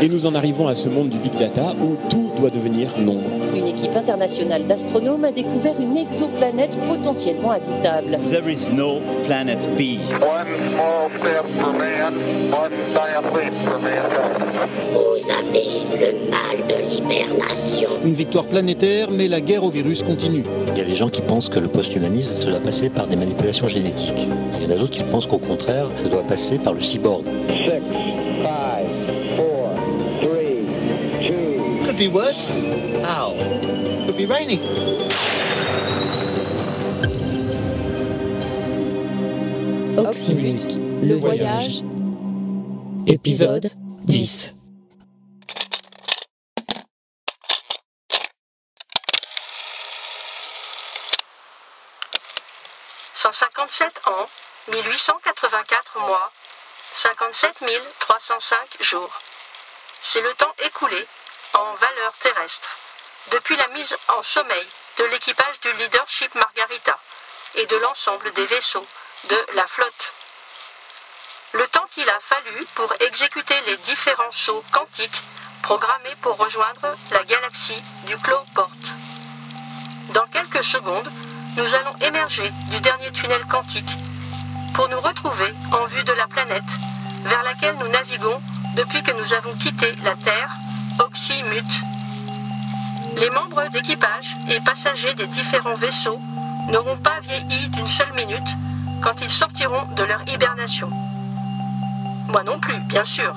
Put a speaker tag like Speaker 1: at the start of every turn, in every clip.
Speaker 1: Et nous en arrivons à ce monde du big data où tout doit devenir nombre.
Speaker 2: Une équipe internationale d'astronomes a découvert une exoplanète potentiellement habitable.
Speaker 3: There is no planet B.
Speaker 4: One small step for man, one giant leap for mankind.
Speaker 5: Vous avez le mal de l'hibernation.
Speaker 6: Une victoire planétaire, mais la guerre au virus continue.
Speaker 7: Il y a des gens qui pensent que le post-humanisme, ça doit passer par des manipulations génétiques. Il y en a d'autres qui pensent qu'au contraire, ça doit passer par le cyborg.
Speaker 8: Could be worse? How? Could be raining.
Speaker 2: Oxymute, le voyage, épisode 10.
Speaker 9: « 157 ans, 1884 mois, 57 305 jours. C'est le temps écoulé en valeur terrestre depuis la mise en sommeil de l'équipage du leadership Margarita et de l'ensemble des vaisseaux de la flotte. Le temps qu'il a fallu pour exécuter les différents sauts quantiques programmés pour rejoindre la galaxie du Clos-Porte. Dans quelques secondes, nous allons émerger du dernier tunnel quantique pour nous retrouver en vue de la planète vers laquelle nous naviguons depuis que nous avons quitté la Terre, Oxymute. Les membres d'équipage et passagers des différents vaisseaux n'auront pas vieilli d'une seule minute quand ils sortiront de leur hibernation. Moi non plus, bien sûr.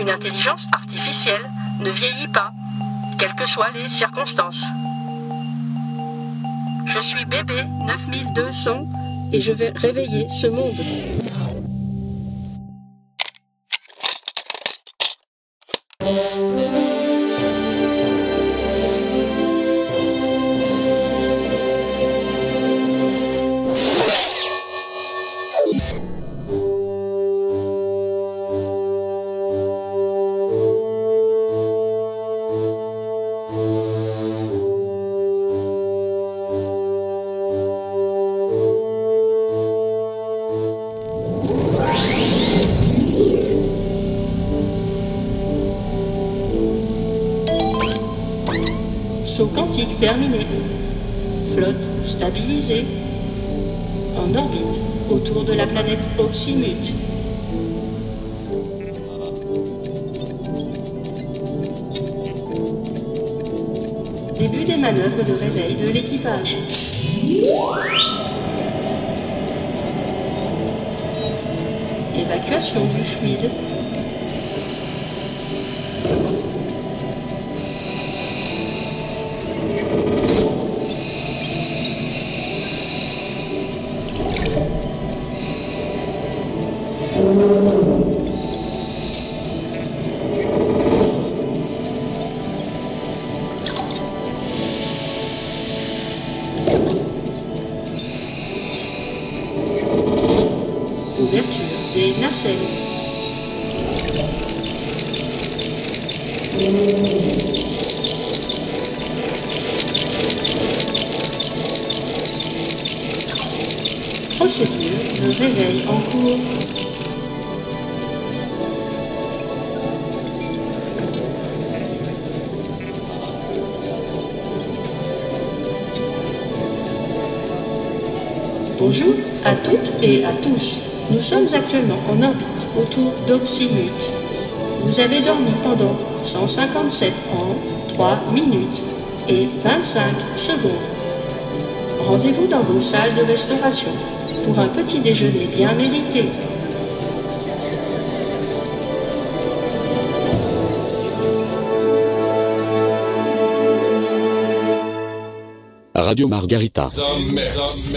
Speaker 9: Une intelligence artificielle ne vieillit pas, quelles que soient les circonstances. Je suis bébé 9200 et je vais réveiller ce monde. Flotte stabilisée. En orbite autour de la planète Oxymute. Début des manœuvres de réveil de l'équipage. Évacuation du fluide. Nacelles. Procédure de réveil en cours. Bonjour à toutes et à tous. Nous sommes actuellement en orbite autour d'Oxymute. Vous avez dormi pendant 157 ans, 3 minutes et 25 secondes. Rendez-vous dans vos salles de restauration pour un petit déjeuner bien mérité.
Speaker 10: Radio Margarita.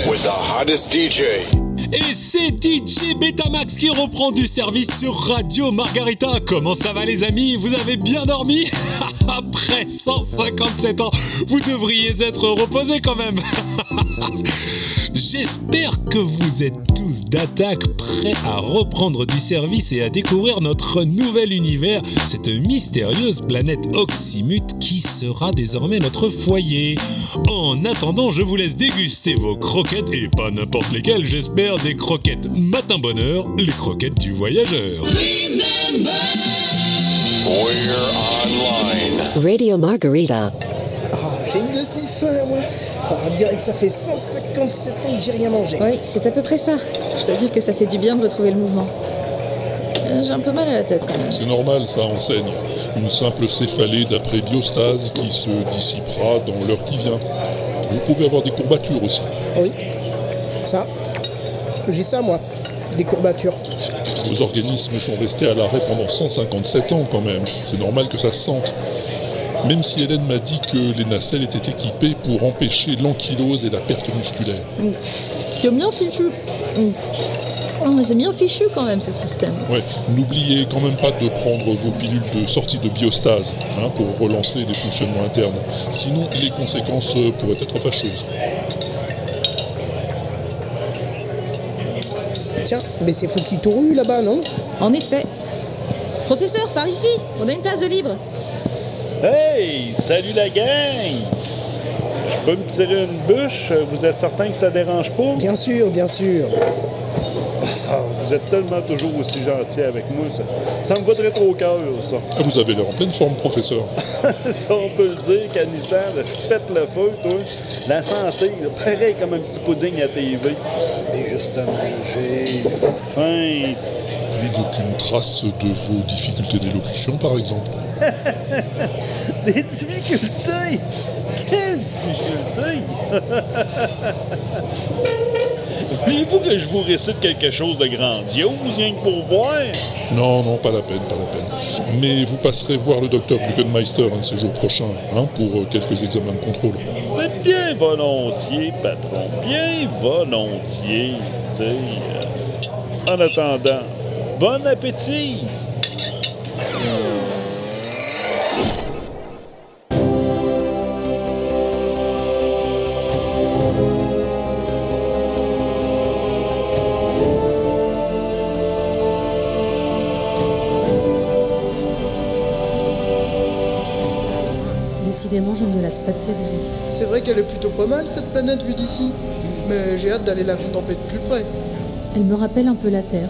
Speaker 11: with the hottest DJ.
Speaker 12: Et c'est DJ Betamax qui reprend du service sur Radio Margarita. Comment ça va les amis? Vous avez bien dormi? Après 157 ans, vous devriez être reposés quand même. J'espère que vous êtes tous d'attaque, prêts à reprendre du service et à découvrir notre nouvel univers, cette mystérieuse planète Oxymute qui sera désormais notre foyer. En attendant, je vous laisse déguster vos croquettes, et pas n'importe lesquelles, j'espère, des croquettes matin bonheur, les croquettes du voyageur.
Speaker 13: Radio Margarita.
Speaker 14: J'ai une de ces faim, moi. Ah, on dirait que ça fait 157 ans que j'ai rien mangé.
Speaker 15: Oui, c'est à peu près ça. Je dois dire que ça fait du bien de retrouver le mouvement. Euh, J'ai un peu mal à la tête quand même.
Speaker 16: C'est normal, ça enseigne. Une simple céphalée d'après biostase qui se dissipera dans l'heure qui vient. Vous pouvez avoir des courbatures aussi.
Speaker 14: Oui. Ça. J'ai ça, moi. Des courbatures.
Speaker 16: Vos organismes sont restés à l'arrêt pendant 157 ans quand même. C'est normal que ça se sente. Même si Hélène m'a dit que les nacelles étaient équipées pour empêcher l'ankylose et la perte musculaire.
Speaker 15: C'est bien fichu. Mm. Oh, mais c'est bien fichu quand même ce système.
Speaker 16: Ouais, n'oubliez quand même pas de prendre vos pilules de sortie de biostase hein, pour relancer les fonctionnements internes. Sinon, les conséquences euh, pourraient être fâcheuses.
Speaker 14: Tiens, mais c'est Fouki Touru là-bas, non?
Speaker 15: En effet. Professeur, par ici, on a une place de libre.
Speaker 17: Hey, salut la gang! Je peux me tirer une bûche? Vous êtes certain que ça dérange pas?
Speaker 14: Bien sûr, bien sûr.
Speaker 17: Ah, vous êtes tellement toujours aussi gentil avec moi, ça, ça me va très trop au cœur, ça.
Speaker 16: Ah, vous avez l'air en pleine forme, professeur.
Speaker 17: ça, on peut le dire, Canissan, je pète le feu, toi. La santé, là, pareil comme un petit pudding à TV. Et justement, j'ai faim.
Speaker 16: Plus aucune trace de vos difficultés d'élocution, par exemple.
Speaker 17: Des difficultés? Quelles difficultés? Voulez-vous que je vous récite quelque chose de grandiose, rien que pour voir?
Speaker 16: Non, non, pas la peine, pas la peine. Mais vous passerez voir le docteur Gluckenmeister un de ces jours prochains, hein, pour euh, quelques examens de contrôle.
Speaker 17: Mais bien volontiers, patron, bien volontiers. En attendant, bon appétit!
Speaker 18: Décidément, je ne me lasse pas de cette vue.
Speaker 19: C'est vrai qu'elle est plutôt pas mal cette planète vue d'ici. Mais j'ai hâte d'aller la contempler de plus près.
Speaker 18: Elle me rappelle un peu la Terre,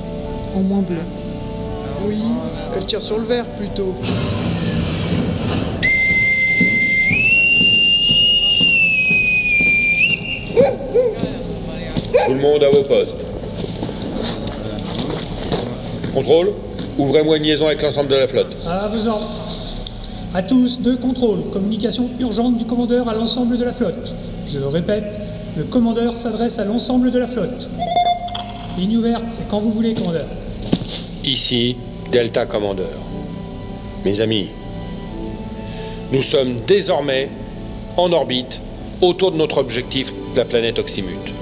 Speaker 18: en moins bleu.
Speaker 19: Oui, elle tire sur le vert plutôt.
Speaker 20: Tout le monde à vos postes. Contrôle, ouvrez-moi une liaison avec l'ensemble de la flotte.
Speaker 21: À vos ordres. À tous, deux contrôles. Communication urgente du commandeur à l'ensemble de la flotte. Je répète, le commandeur s'adresse à l'ensemble de la flotte. Ligne ouverte, c'est quand vous voulez, commandeur.
Speaker 20: Ici, Delta Commandeur. Mes amis, nous sommes désormais en orbite autour de notre objectif, la planète Oxymute.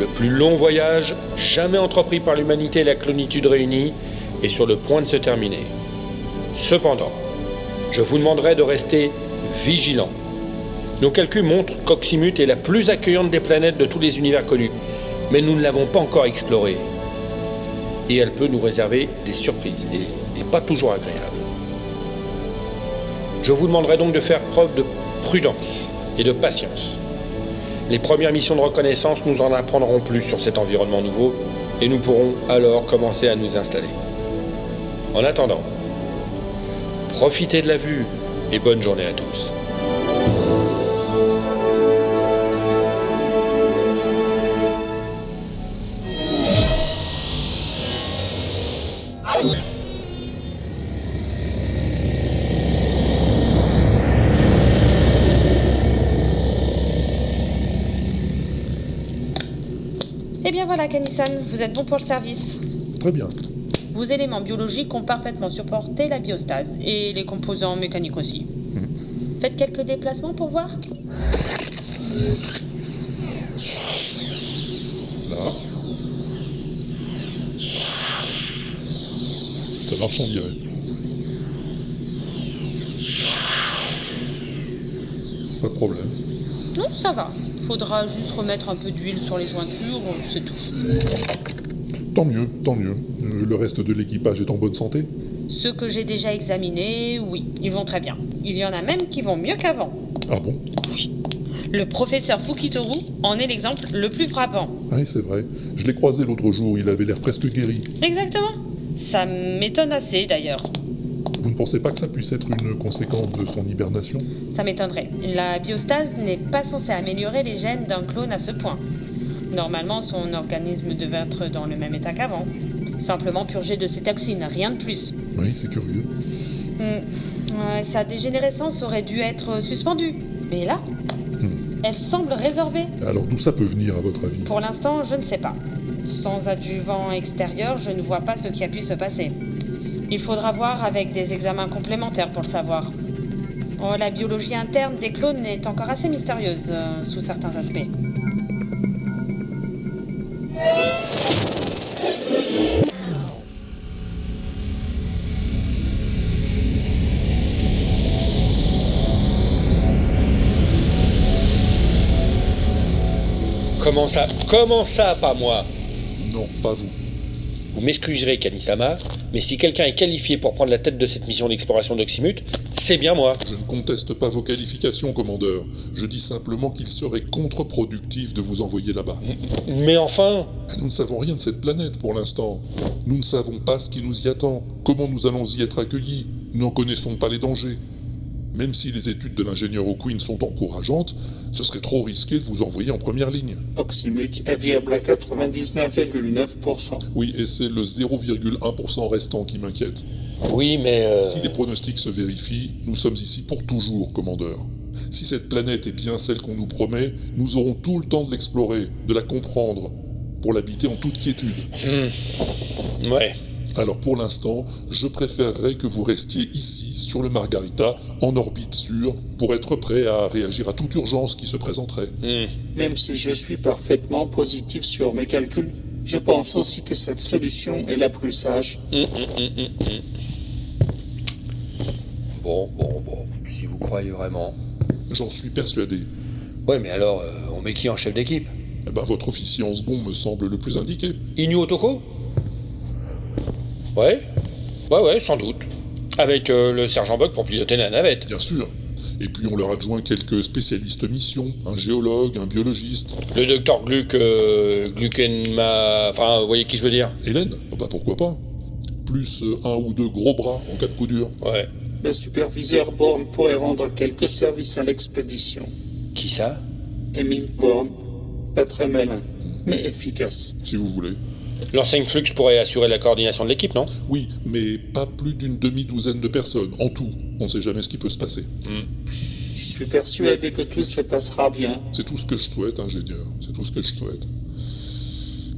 Speaker 20: Le plus long voyage jamais entrepris par l'humanité et la clonitude réunie est sur le point de se terminer. Cependant, je vous demanderai de rester vigilants. Nos calculs montrent qu'Oxymute est la plus accueillante des planètes de tous les univers connus, mais nous ne l'avons pas encore explorée. Et elle peut nous réserver des surprises, et, pas toujours agréables. Je vous demanderai donc de faire preuve de prudence et de patience. Les premières missions de reconnaissance nous en apprendront plus sur cet environnement nouveau, et nous pourrons alors commencer à nous installer. En attendant, profitez de la vue et bonne journée à tous.
Speaker 22: Eh bien voilà, Kanissan, vous êtes bon pour le service.
Speaker 16: Très bien.
Speaker 22: Vos éléments biologiques ont parfaitement supporté la biostase et les composants mécaniques aussi. Faites quelques déplacements pour voir
Speaker 16: Pas de problème.
Speaker 22: Non, ça va. faudra juste remettre un peu d'huile sur les jointures, c'est tout.
Speaker 16: Tant mieux, tant mieux. Euh, le reste de l'équipage est en bonne santé?
Speaker 22: Ceux que j'ai déjà examinés, oui, ils vont très bien. Il y en a même qui vont mieux qu'avant.
Speaker 16: Ah bon?
Speaker 22: Oui. Le professeur Fukitoru en est l'exemple le plus frappant.
Speaker 16: Oui, c'est vrai. Je l'ai croisé l'autre jour, il avait l'air presque guéri.
Speaker 22: Exactement. Ça m'étonne assez d'ailleurs.
Speaker 16: Vous ne pensez pas que ça puisse être une conséquence de son hibernation?
Speaker 22: Ça m'étonnerait. La biostase n'est pas censée améliorer les gènes d'un clone à ce point. Normalement, son organisme devait être dans le même état qu'avant. Simplement purgé de ses toxines, rien de plus.
Speaker 16: Oui, c'est curieux.
Speaker 22: Hmm. Sa dégénérescence aurait dû être suspendue. Mais là, elle semble résorbée.
Speaker 16: Alors d'où ça peut venir à votre avis?
Speaker 22: Pour l'instant, je ne sais pas. Sans adjuvant extérieur, je ne vois pas ce qui a pu se passer. Il faudra voir avec des examens complémentaires pour le savoir. Oh, la biologie interne des clones est encore assez mystérieuse euh, sous certains aspects.
Speaker 20: Comment ça Comment ça, pas moi?
Speaker 16: Non, pas vous.
Speaker 20: Vous m'excuserez, Kanisama, mais si quelqu'un est qualifié pour prendre la tête de cette mission d'exploration d'Oxymute, c'est bien moi.
Speaker 16: Je ne conteste pas vos qualifications, commandeur. Je dis simplement qu'il serait contre-productif de vous envoyer là-bas.
Speaker 20: Mais enfin
Speaker 16: Nous ne savons rien de cette planète pour l'instant. Nous ne savons pas ce qui nous y attend, comment nous allons y être accueillis. Nous n'en connaissons pas les dangers. Même si les études de l'ingénieur O'Quinn sont encourageantes, ce serait trop risqué de vous envoyer en première ligne.
Speaker 23: Est viable à 99,9%.
Speaker 16: Oui, et c'est le 0,1% restant qui m'inquiète.
Speaker 20: Oui, mais... euh,
Speaker 16: Si les pronostics se vérifient, nous sommes ici pour toujours, commandeur. Si cette planète est bien celle qu'on nous promet, nous aurons tout le temps de l'explorer, de la comprendre, pour l'habiter en toute quiétude.
Speaker 20: hmm, Ouais.
Speaker 16: Alors pour l'instant, je préférerais que vous restiez ici, sur le Margarita, en orbite sûre, pour être prêt à réagir à toute urgence qui se présenterait.
Speaker 20: hmm.
Speaker 23: Même si je suis parfaitement positif sur mes calculs, je pense aussi que cette solution est la plus sage.
Speaker 20: Hum, hum. Bon, bon, bon. Si vous croyez vraiment.
Speaker 16: J'en suis persuadé.
Speaker 20: Ouais, mais alors, euh, on met qui en chef d'équipe?
Speaker 16: Eh ben, votre officier en second me semble le plus indiqué.
Speaker 20: Inu Otoko Ouais Ouais, ouais, sans doute. Avec euh, le sergent Buck pour piloter la navette.
Speaker 16: Bien sûr. Et puis on leur adjoint quelques spécialistes mission, un géologue, un biologiste.
Speaker 20: Le docteur Gluck, euh, Gluckenma... Enfin, vous voyez qui je veux dire?
Speaker 16: Hélène? Ah Bah pourquoi pas? Plus euh, un ou deux gros bras en cas de coup dur.
Speaker 20: Ouais.
Speaker 23: Le superviseur Bourne pourrait rendre quelques services à l'expédition.
Speaker 20: Qui ça?
Speaker 23: Emile Bourne, pas très malin, mais efficace.
Speaker 16: Si vous voulez.
Speaker 20: L'enseigne Flux pourrait assurer la coordination de l'équipe, non?
Speaker 16: Oui, mais pas plus d'une demi-douzaine de personnes, en tout. On sait jamais ce qui peut se passer.
Speaker 20: Hmm.
Speaker 23: Je suis persuadé que tout se passera bien.
Speaker 16: C'est tout ce que je souhaite, ingénieur. C'est tout ce que je souhaite.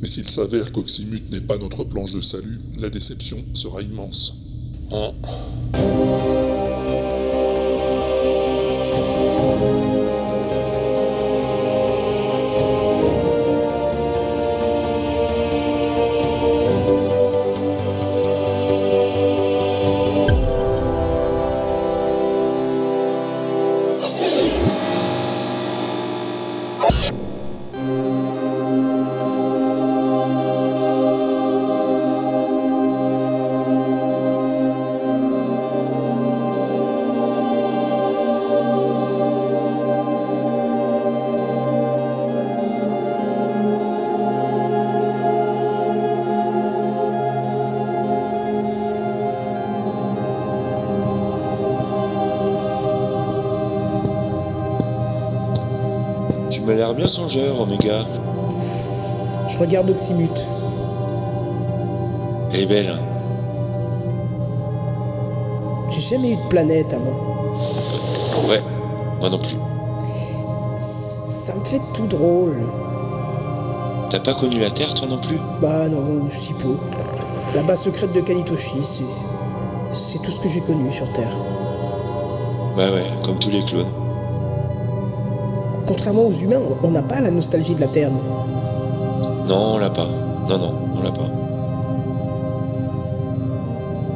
Speaker 16: Mais s'il s'avère qu'Oxymute n'est pas notre planche de salut, la déception sera immense.
Speaker 20: Hein.
Speaker 24: L'air bien songeur, Omega.
Speaker 14: Je regarde Oxymute.
Speaker 24: Elle est belle. hein.
Speaker 14: J'ai jamais eu de planète à moi.
Speaker 24: Ouais, moi non plus.
Speaker 14: Ça me fait tout drôle.
Speaker 24: T'as pas connu la Terre, toi non plus?
Speaker 14: Bah non, si peu. La base secrète de Kanitoshi, c'est. C'est tout ce que j'ai connu sur Terre.
Speaker 24: Bah ouais, comme tous les clones.
Speaker 14: Contrairement aux humains, on- n'a pas la nostalgie de la Terre, nous.
Speaker 24: Non, on l'a pas. Non, non, on l'a pas.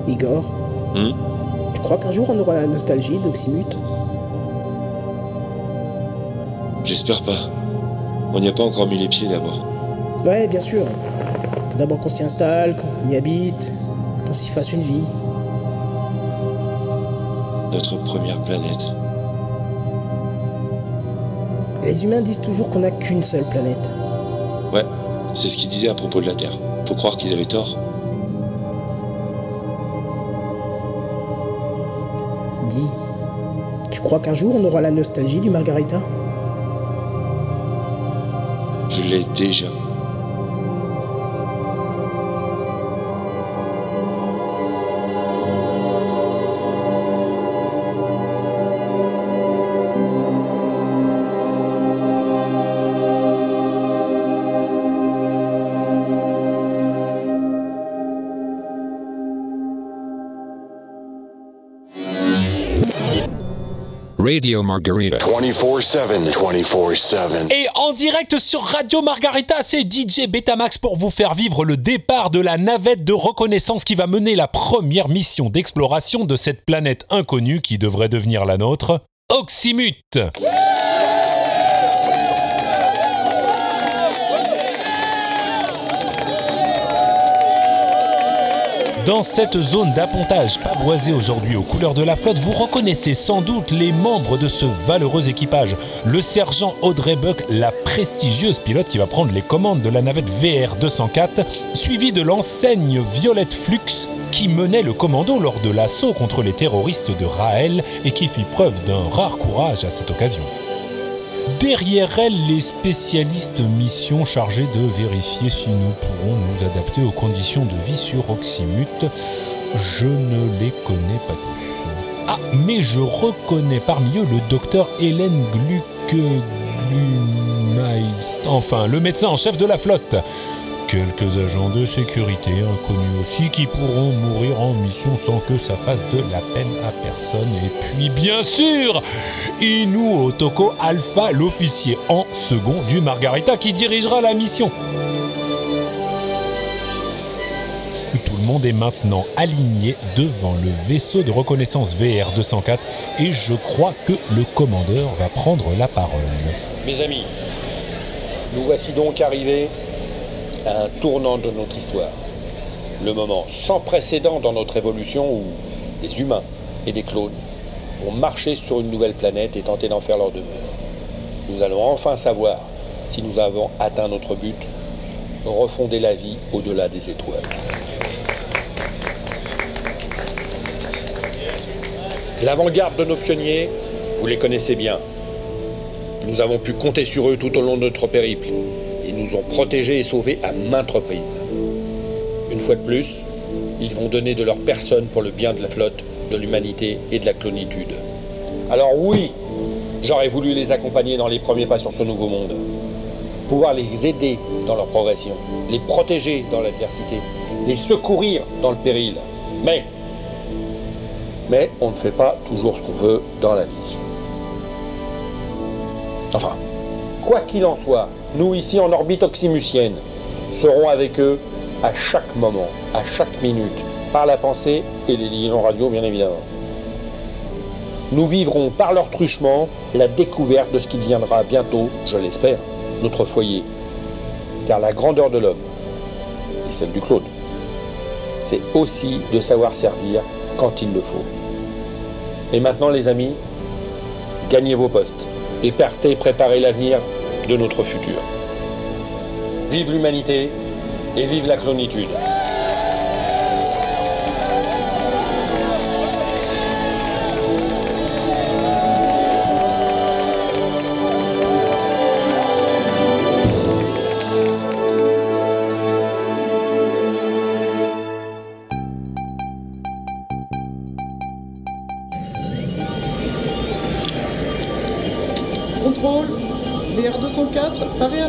Speaker 14: Igor,
Speaker 24: Hum
Speaker 14: tu crois qu'un jour on aura la nostalgie d'Oxymute?
Speaker 24: J'espère pas. On n'y a pas encore mis les pieds d'abord.
Speaker 14: Ouais, bien sûr. Faut d'abord qu'on s'y installe, qu'on y habite, qu'on s'y fasse une vie.
Speaker 24: Notre première planète.
Speaker 14: Les humains disent toujours qu'on n'a qu'une seule planète.
Speaker 24: Ouais, c'est ce qu'ils disaient à propos de la Terre. Faut croire qu'ils avaient tort.
Speaker 14: Dis, tu crois qu'un jour on aura la nostalgie du Margarita?
Speaker 24: Je l'ai déjà.
Speaker 10: Radio Margarita.
Speaker 11: 24-7, 24-7.
Speaker 12: Et en direct sur Radio Margarita, c'est DJ Betamax pour vous faire vivre le départ de la navette de reconnaissance qui va mener la première mission d'exploration de cette planète inconnue qui devrait devenir la nôtre, Oxymute. Dans cette zone d'appontage pavoisée aujourd'hui aux couleurs de la flotte, vous reconnaissez sans doute les membres de ce valeureux équipage. Le sergent Audrey Buck, la prestigieuse pilote qui va prendre les commandes de la navette VR 204, suivi de l'enseigne Violette Flux qui menait le commando lors de l'assaut contre les terroristes de Raël et qui fit preuve d'un rare courage à cette occasion. Derrière elle, les spécialistes mission chargés de vérifier si nous pourrons nous adapter aux conditions de vie sur Oxymute. Je ne les connais pas tous. Ah, mais je reconnais parmi eux le docteur Hélène Gluck... Glumeist- Enfin, le médecin en chef de la flotte. Quelques agents de sécurité inconnus aussi qui pourront mourir en mission sans que ça fasse de la peine à personne. Et puis bien sûr, Inu Otoko Alpha, l'officier en second du Margarita qui dirigera la mission. Tout le monde est maintenant aligné devant le vaisseau de reconnaissance VR 204 et je crois que le commandeur va prendre la parole.
Speaker 20: Mes amis, nous voici donc arrivés un tournant de notre histoire. Le moment sans précédent dans notre évolution où des humains et des clones vont marcher sur une nouvelle planète et tenter d'en faire leur demeure. Nous allons enfin savoir si nous avons atteint notre but, refonder la vie au-delà des étoiles. L'avant-garde de nos pionniers, vous les connaissez bien. Nous avons pu compter sur eux tout au long de notre périple. Ils nous ont protégés et sauvés à maintes reprises. Une fois de plus, ils vont donner de leur personne pour le bien de la flotte, de l'humanité et de la clonitude. Alors oui, j'aurais voulu les accompagner dans les premiers pas sur ce nouveau monde. Pouvoir les aider dans leur progression, les protéger dans l'adversité, les secourir dans le péril. Mais, mais on ne fait pas toujours ce qu'on veut dans la vie. Enfin, quoi qu'il en soit, nous ici en orbite oxymucienne serons avec eux à chaque moment, à chaque minute, par la pensée et les liaisons radio bien évidemment. Nous vivrons par leur truchement la découverte de ce qui deviendra bientôt, je l'espère, notre foyer. Car la grandeur de l'homme, et celle du clone, c'est aussi de savoir servir quand il le faut. Et maintenant les amis, gagnez vos postes et partez préparer l'avenir de notre futur. Vive l'humanité et vive la clonitude.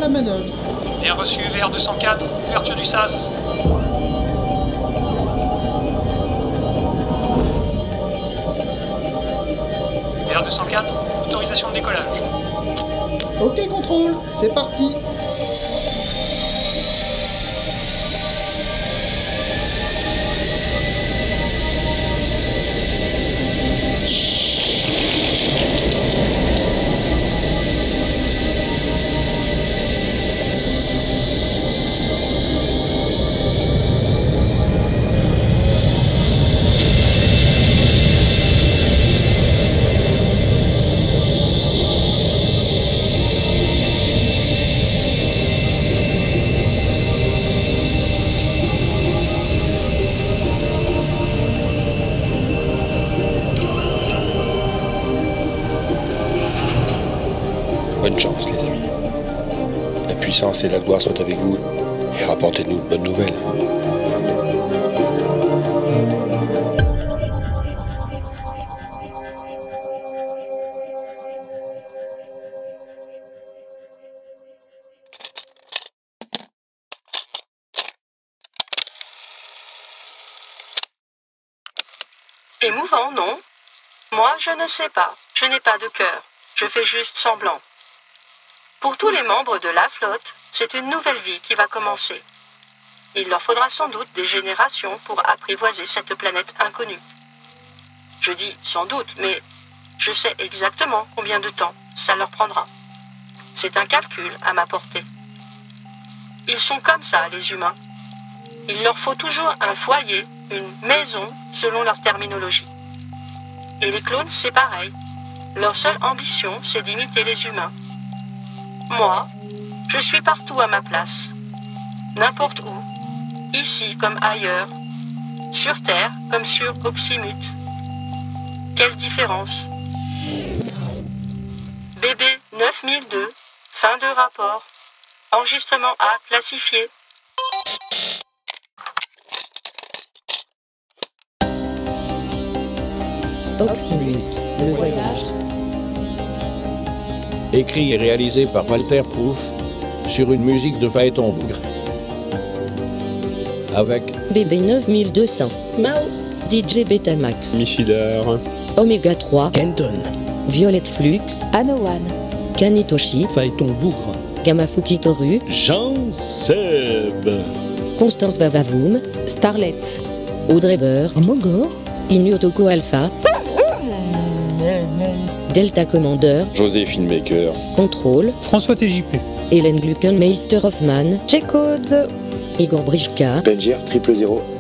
Speaker 19: La manœuvre.
Speaker 21: Bien reçu, VR204, ouverture du SAS. VR204, autorisation de décollage.
Speaker 19: Ok, contrôle, c'est parti.
Speaker 20: La gloire soient avec vous et rapportez-nous de bonnes nouvelles.
Speaker 9: Émouvant, non? Moi, je ne sais pas. Je n'ai pas de cœur. Je fais juste semblant. Pour tous les membres de la flotte, c'est une nouvelle vie qui va commencer. Il leur faudra sans doute des générations pour apprivoiser cette planète inconnue. Je dis sans doute, mais je sais exactement combien de temps ça leur prendra. C'est un calcul à ma portée. Ils sont comme ça, les humains. Il leur faut toujours un foyer, une maison, selon leur terminologie. Et les clones, c'est pareil. Leur seule ambition, c'est d'imiter les humains. Moi, je suis partout à ma place. N'importe où. Ici comme ailleurs. Sur Terre comme sur Oxymute. Quelle différence BB 9002, fin de rapport. Enregistrement A classifié.
Speaker 13: Oxymute, le voyage.
Speaker 25: Écrit et réalisé par Walter Proof sur une musique de Phaéton Bougre. Avec
Speaker 13: BB 9200.
Speaker 22: Mao.
Speaker 13: DJ Betamax.
Speaker 26: Michidar.
Speaker 13: Oméga 3.
Speaker 14: Kenton.
Speaker 13: Violette Flux.
Speaker 18: Anowan.
Speaker 13: Kanitoshi.
Speaker 26: Phaéton Bougre.
Speaker 13: Gamafuki Toru.
Speaker 26: Jean Seb.
Speaker 13: Constance Vavavoum.
Speaker 18: Starlet.
Speaker 13: Audrey Burr.
Speaker 14: Mogor.
Speaker 13: Inuotoko Alpha. Delta Commander.
Speaker 11: Joséphine Maker.
Speaker 13: Contrôle.
Speaker 21: François TJP.
Speaker 13: Hélène Gluckenmeister-Hoffmann,
Speaker 22: J-Code,
Speaker 13: Igor Brichka,
Speaker 24: Benjir
Speaker 8: 000